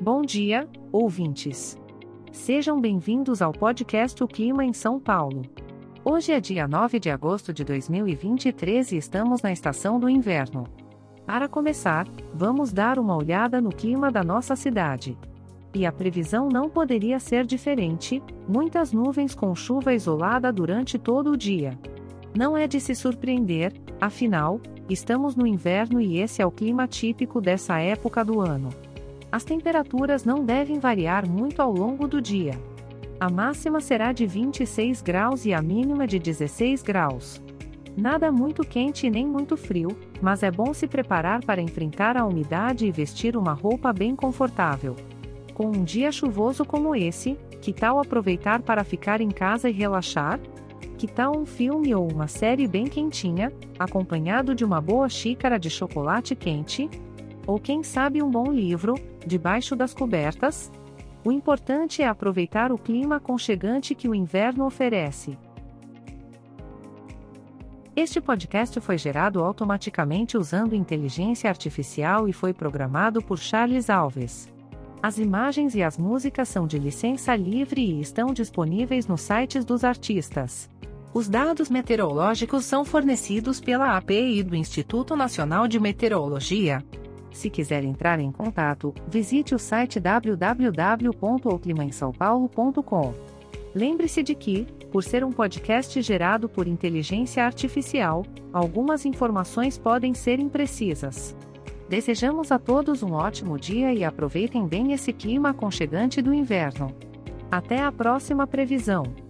Bom dia, ouvintes. Sejam bem-vindos ao podcast O Clima em São Paulo. Hoje é dia 9 de agosto de 2023 e estamos na estação do inverno. Para começar, vamos dar uma olhada no clima da nossa cidade. E a previsão não poderia ser diferente: muitas nuvens com chuva isolada durante todo o dia. Não é de se surpreender, afinal, estamos no inverno e esse é o clima típico dessa época do ano. As temperaturas não devem variar muito ao longo do dia. A máxima será de 26 graus e a mínima de 16 graus. Nada muito quente nem muito frio, mas é bom se preparar para enfrentar a umidade e vestir uma roupa bem confortável. Com um dia chuvoso como esse, que tal aproveitar para ficar em casa e relaxar? Que tal um filme ou uma série bem quentinha, acompanhado de uma boa xícara de chocolate quente? Ou quem sabe um bom livro, debaixo das cobertas? O importante é aproveitar o clima aconchegante que o inverno oferece. Este podcast foi gerado automaticamente usando inteligência artificial e foi programado por Charles Alves. As imagens e as músicas são de licença livre e estão disponíveis nos sites dos artistas. Os dados meteorológicos são fornecidos pela API do Instituto Nacional de Meteorologia, se quiser entrar em contato, visite o site www.oclimaemsaopaulo.com. Lembre-se de que, por ser um podcast gerado por inteligência artificial, algumas informações podem ser imprecisas. Desejamos a todos um ótimo dia e aproveitem bem esse clima aconchegante do inverno. Até a próxima previsão.